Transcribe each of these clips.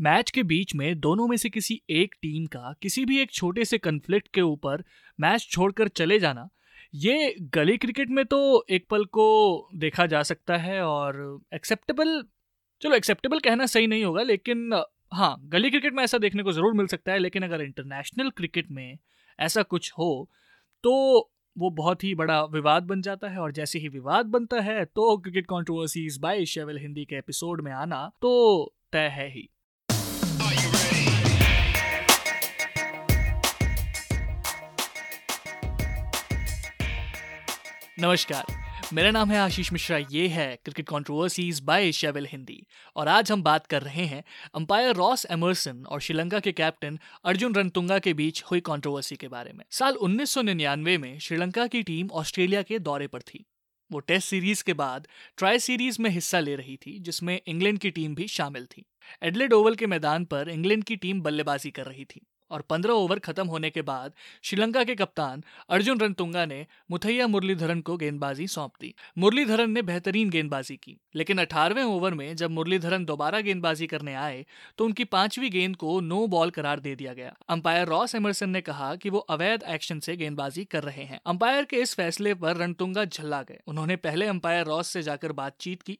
Match के बीच में दोनों में से किसी एक टीम का किसी भी एक छोटे से कन्फ्लिक्ट के ऊपर मैच छोड़कर चले जाना, ये गली क्रिकेट में तो एक पल को देखा जा सकता है और एक्सेप्टेबल चलो एक्सेप्टेबल कहना सही नहीं होगा, लेकिन हाँ गली क्रिकेट में ऐसा देखने को ज़रूर मिल सकता है, लेकिन अगर इंटरनेशनल क्रिकेट में ऐसा कुछ हो तो वो बहुत ही बड़ा विवाद बन जाता है और जैसे ही विवाद बनता है तो cricket controversies by Asiaville Hindi के एपिसोड में आना तो तय है ही। नमस्कार। मेरा नाम है आशीष मिश्रा, ये है cricket controversies by Asiaville Hindi और आज हम बात कर रहे हैं अंपायर रॉस एमरसन और श्रीलंका के कैप्टन अर्जुन रणतुंगा के बीच हुई कंट्रोवर्सी के बारे में। साल 1999 में श्रीलंका की टीम ऑस्ट्रेलिया के दौरे पर थी। वो टेस्ट सीरीज़ के बाद ट्राई सीरीज़ में हिस्सा ले रही थी, जिसमें इंग्लैंड की टीम भी शामिल थी। एडलेड ओवल के मैदान पर इंग्लैंड की टीम बल्लेबाजी कर रही थी। और पंद्रह ओवर खत्म होने के बाद श्रीलंका के कप्तान अर्जुन रनतुंगा ने मुथैया मुरलीधरन को गेंदबाजी सौंप दी। मुरलीधरन ने बेहतरीन गेंदबाजी की, लेकिन अठारहवें ओवर में जब मुरलीधरन दोबारा गेंदबाजी करने आए तो उनकी पांचवी गेंद को नो बॉल करार दे दिया गया। अंपायर रॉस एमरसन ने कहा कि वो अवैध एक्शन से गेंदबाजी कर रहे हैं। अंपायर के इस फैसले पर रणतुंगा झल्ला गए। उन्होंने पहले अंपायर रॉस से जाकर बातचीत की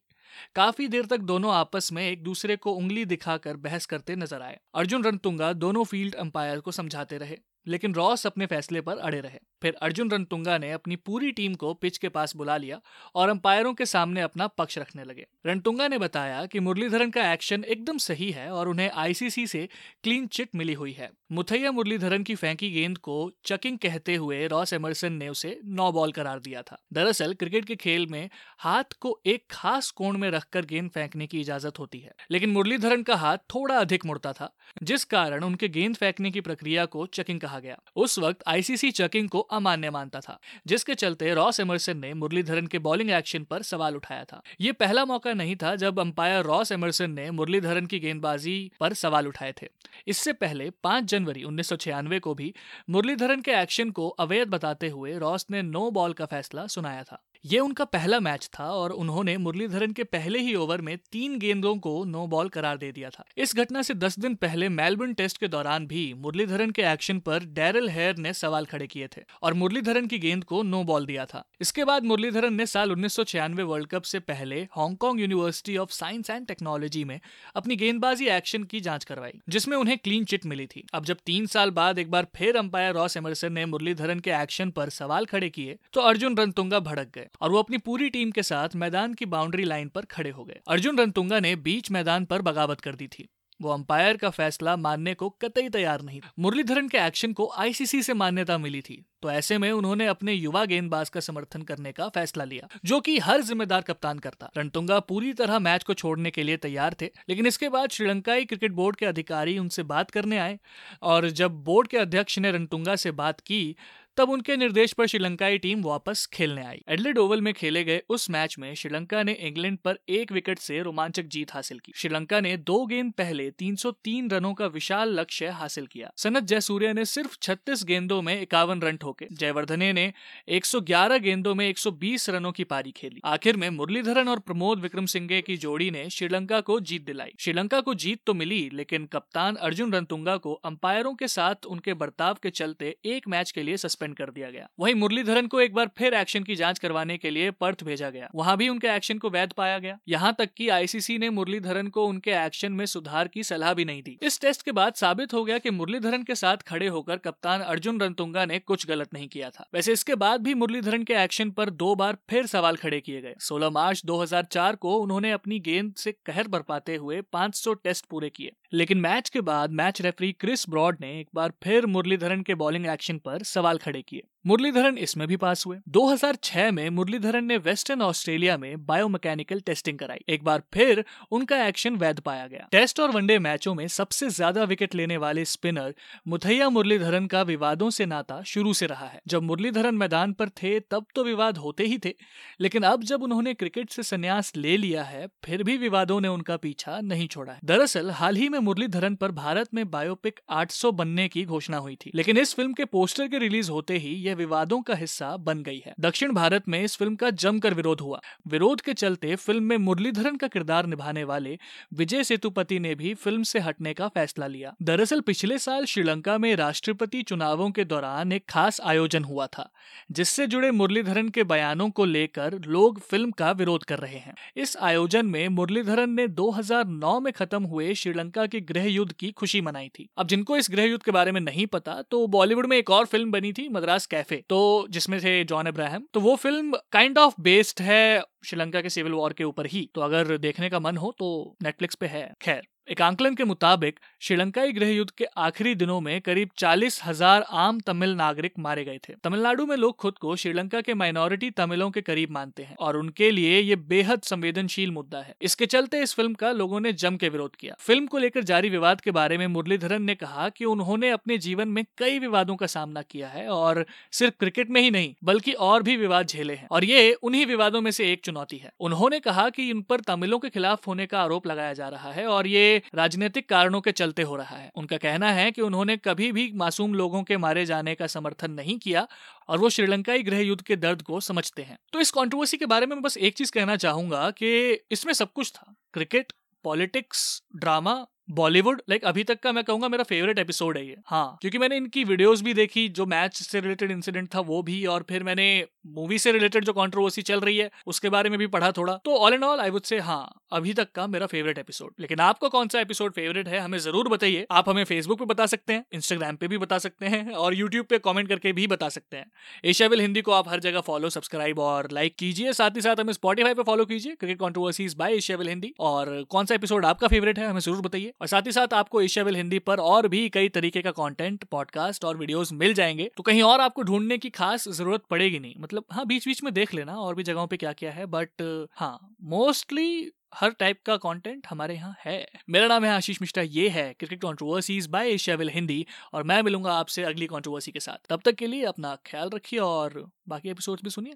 काफ़ी देर तक दोनों आपस में एक दूसरे को उंगली दिखाकर बहस करते नज़र आए। अर्जुन रणतुंगा दोनों फ़ील्ड अंपायर को समझाते रहे, लेकिन रॉस अपने फैसले पर अड़े रहे। फिर अर्जुन रणतुंगा ने अपनी पूरी टीम को पिच के पास बुला लिया और अंपायरों के सामने अपना पक्ष रखने लगे। रणतुंगा ने बताया कि मुरलीधरन का एक्शन एकदम सही है और उन्हें आईसीसी से क्लीन चिट मिली हुई है। मुथैया मुरलीधरन की फेंकी गेंद को चकिंग कहते हुए रॉस एमरसन ने उसे नौ बॉल करार दिया था। दरअसल क्रिकेट के खेल में हाथ को एक खास कोण में रखकर गेंद फेंकने की इजाज़त होती है, लेकिन मुरलीधरन का हाथ थोड़ा अधिक मुड़ता था, जिस कारण उनके गेंद फेंकने की प्रक्रिया को चकिंग कहा गया। उस वक्त आईसीसी चकिंग को अमान्य मानता था, जिसके चलते रॉस एमरसन ने मुरलीधरन के बॉलिंग एक्शन पर सवाल उठाया था। ये पहला मौका नहीं था जब अंपायर रॉस एमरसन ने मुरलीधरन की गेंदबाजी पर सवाल उठाए थे। इससे पहले पाँच जनवरी उन्नीस सौ छियानवे को भी मुरलीधरन के एक्शन को अवैध बताते हुए रॉस ने नो बॉल का फैसला सुनाया था। ये उनका पहला मैच था और उन्होंने मुरलीधरन के पहले ही ओवर में तीन गेंदों को नो बॉल करार दे दिया था। इस घटना से दस दिन पहले मेलबर्न टेस्ट के दौरान भी मुरलीधरन के एक्शन पर डेरल हेयर ने सवाल खड़े किए थे और मुरलीधरन की गेंद को नो बॉल दिया था। इसके बाद मुरलीधरन ने साल उन्नीस सौ छियानवे वर्ल्ड कप से पहले Hong Kong University of Science and Technology में अपनी गेंदबाजी एक्शन की जाँच करवाई, जिसमें उन्हें क्लीन चिट मिली थी। अब जब तीन साल बाद एक बार फिर अंपायर रॉस एमरसन ने मुरलीधरन के एक्शन पर सवाल खड़े किए तो अर्जुन रणतुंगा भड़क गए। और वो अपनी पूरी टीम के साथ मैदान की बाउंड्री लाइन पर खड़े हो गए। अर्जुन रणतुंगा ने बीच मैदान पर बगावत कर दी थी। वो अंपायर का फैसला मानने को कतई तैयार नहीं मुरलीधरन के एक्शन को आईसीसी से मान्यता मिली थी। तो ऐसे में उन्होंने अपने युवा गेंदबाज का समर्थन करने का फैसला लिया, जो कि हर जिम्मेदार कप्तान करता। रणतुंगा पूरी तरह मैच को छोड़ने के लिए तैयार थे, लेकिन इसके बाद श्रीलंकाई क्रिकेट बोर्ड के अधिकारी उनसे बात करने आए और जब बोर्ड के अध्यक्ष ने रणतुंगा से बात की तब उनके निर्देश पर श्रीलंकाई टीम वापस खेलने आई। एडलेड ओवल में खेले गए उस मैच में श्रीलंका ने इंग्लैंड पर एक विकेट से रोमांचक जीत हासिल की। श्रीलंका ने दो गेंद पहले 303 रनों का विशाल लक्ष्य हासिल किया। सनत जयसूर्या ने सिर्फ़ 36 गेंदों में इक्यावन रन ठोके। जयवर्धने ने 111 गेंदों में 120 रनों की पारी खेली। आखिर में मुरलीधरन और प्रमोद विक्रम सिंह की जोड़ी ने श्रीलंका को जीत दिलाई। श्रीलंका को जीत तो मिली, लेकिन कप्तान अर्जुन रनतुंगा को अंपायरों के साथ उनके बर्ताव के चलते एक मैच के लिए सस्पेंड सस्पेंड कर दिया गया। वहीं मुरलीधरन को एक बार फिर एक्शन की जाँच करवाने के लिए पर्थ भेजा गया। वहाँ भी उनके एक्शन को वैध पाया गया। यहाँ तक कि आईसीसी ने मुरलीधरन को उनके एक्शन में सुधार की सलाह भी नहीं दी। इस टेस्ट के बाद साबित हो गया कि मुरलीधरन के साथ खड़े होकर कप्तान अर्जुन रनतुंगा ने कुछ गलत नहीं किया था। वैसे इसके बाद भी मुरलीधरन के एक्शन पर दो बार फिर सवाल खड़े किए गए। 16 मार्च 2004 को उन्होंने अपनी गेंद से कहर बरपाते हुए 500 टेस्ट पूरे किए। लेकिन मैच के बाद मैच रेफरी क्रिस ब्रॉड ने एक बार फिर मुरलीधरन के बॉलिंग एक्शन पर सवाल खड़े किए। मुरलीधरन इसमें भी पास हुए। 2006 में मुरलीधरन ने वेस्टर्न ऑस्ट्रेलिया में बायोमैकेनिकल टेस्टिंग कराई। एक बार फिर उनका एक्शन वैध पाया गया। टेस्ट और वनडे मैचों में सबसे ज़्यादा विकेट लेने वाले स्पिनर मुथैया मुरलीधरन का विवादों से नाता शुरू से रहा है। जब मुरलीधरन मैदान पर थे, तब तो विवाद होते ही थे, लेकिन अब जब उन्होंने क्रिकेट से संन्यास ले लिया है, फिर भी विवादों ने उनका पीछा नहीं छोड़ा है। दरअसल, हाल ही में मुरलीधरन पर भारत में बायोपिक 800 बनने की घोषणा हुई थी। लेकिन इस फ़िल्म के पोस्टर के रिलीज़ होते ही यह विवादों का हिस्सा बन गई है। दक्षिण भारत में इस फ़िल्म का जमकर विरोध हुआ। विरोध के चलते फ़िल्म में मुरलीधरन का किरदार निभाने वाले विजय सेतुपति ने भी फ़िल्म से हटने का फैसला लिया। दरअसल पिछले साल श्रीलंका में राष्ट्रपति चुनावों के दौरान एक खास आयोजन हुआ था, जिससे जुड़े मुरलीधरन के बयानों को लेकर लोग फ़िल्म का विरोध कर रहे हैं। इस आयोजन में मुरलीधरन ने 2009 में खत्म हुए श्रीलंका के गृह युद्ध की खुशी मनाई थी। अब जिनको इस गृह युद्ध के बारे में नहीं पता तो बॉलीवुड में एक और फ़िल्म बनी थी, मद्रास कैफ़े तो जिसमें थे जॉन अब्राहम तो वो फ़िल्म काइंड ऑफ़ बेस्ड है श्रीलंका के सिविल वॉर के ऊपर ही। तो अगर देखने का मन हो तो नेटफ्लिक्स पे है। खैर। एक आंकलन के मुताबिक, श्रीलंकाई गृह युद्ध के आखिरी दिनों में करीब चालीस हज़ार आम तमिल नागरिक मारे गए थे। तमिलनाडु में लोग खुद को श्रीलंका के माइनॉरिटी तमिलों के करीब मानते हैं, और उनके लिए ये बेहद संवेदनशील मुद्दा है। इसके चलते इस फ़िल्म का लोगों ने जम के विरोध किया। फ़िल्म को लेकर जारी विवाद के बारे में मुरलीधरन ने कहा कि उन्होंने अपने जीवन में कई विवादों का सामना किया है, और सिर्फ़ क्रिकेट में ही नहीं, बल्कि और भी विवाद झेले हैं, और ये उन्ही विवादों में से एक चुनौती है। उन्होंने कहा कि इन पर तमिलों के खिलाफ होने का आरोप लगाया जा रहा है, और ये राजनीतिक कारणों के चलते हो रहा है। उनका कहना है कि उन्होंने कभी भी मासूम लोगों के मारे जाने का समर्थन नहीं किया और वो श्रीलंकाई गृह युद्ध के दर्द को समझते हैं। तो इस कंट्रोवर्सी के बारे में मैं बस एक चीज़ कहना चाहूँगा कि इसमें सब कुछ था। Cricket, politics, drama, Bollywood, like अभी तक का मैं कहूँगा मेरा फेवरेट एपिसोड है ये। हाँ क्योंकि मैंने इनकी वीडियोस भी देखी, जो मैच से रिलेटेड इंसिडेंट था वो भी और फिर मैंने मूवी से रिलेटेड जो कंट्रोवर्सी चल रही है, उसके बारे में भी पढ़ा थोड़ा। तो all and all I would say हाँ अभी तक का मेरा फेवरेट एपिसोड लेकिन आपको कौन सा एपिसोड फेवरेट है, हमें ज़रूर बताइए। आप हमें फेसबुक पे बता सकते हैं इंस्टाग्राम पे भी बता सकते हैं, और यूट्यूब पे कॉमेंट करके भी बता सकते हैं। एशियाविल हिंदी को आप हर जगह फॉलो सब्सक्राइब और लाइक कीजिए। साथ ही साथ हमें स्पॉटीफाई पे फॉलो कीजिए cricket controversies by Asiaville Hindi और कौन सा एपिसोड आपका फेवरेट है, हमें ज़रूर बताइए। और साथ ही साथ आपको एशिया एशियाविल हिंदी पर और भी कई तरीके का कॉन्टेंट पॉडकास्ट और वीडियोज़ मिल जाएँगे। तो कहीं और आपको ढूँढने की खास ज़रूरत पड़ेगी नहीं। मतलब हाँ बीच बीच में देख लेना और भी जगहों पे क्या क्या है बट हाँ मोस्टली हर टाइप का कंटेंट हमारे यहाँ है। मेरा नाम है आशीष मिश्रा, ये है cricket controversies by Asiaville Hindi और मैं मिलूँगा आपसे अगली कंट्रोवर्सी के साथ। तब तक के लिए अपना ख्याल रखिए और बाकी एपिसोड भी सुनिए।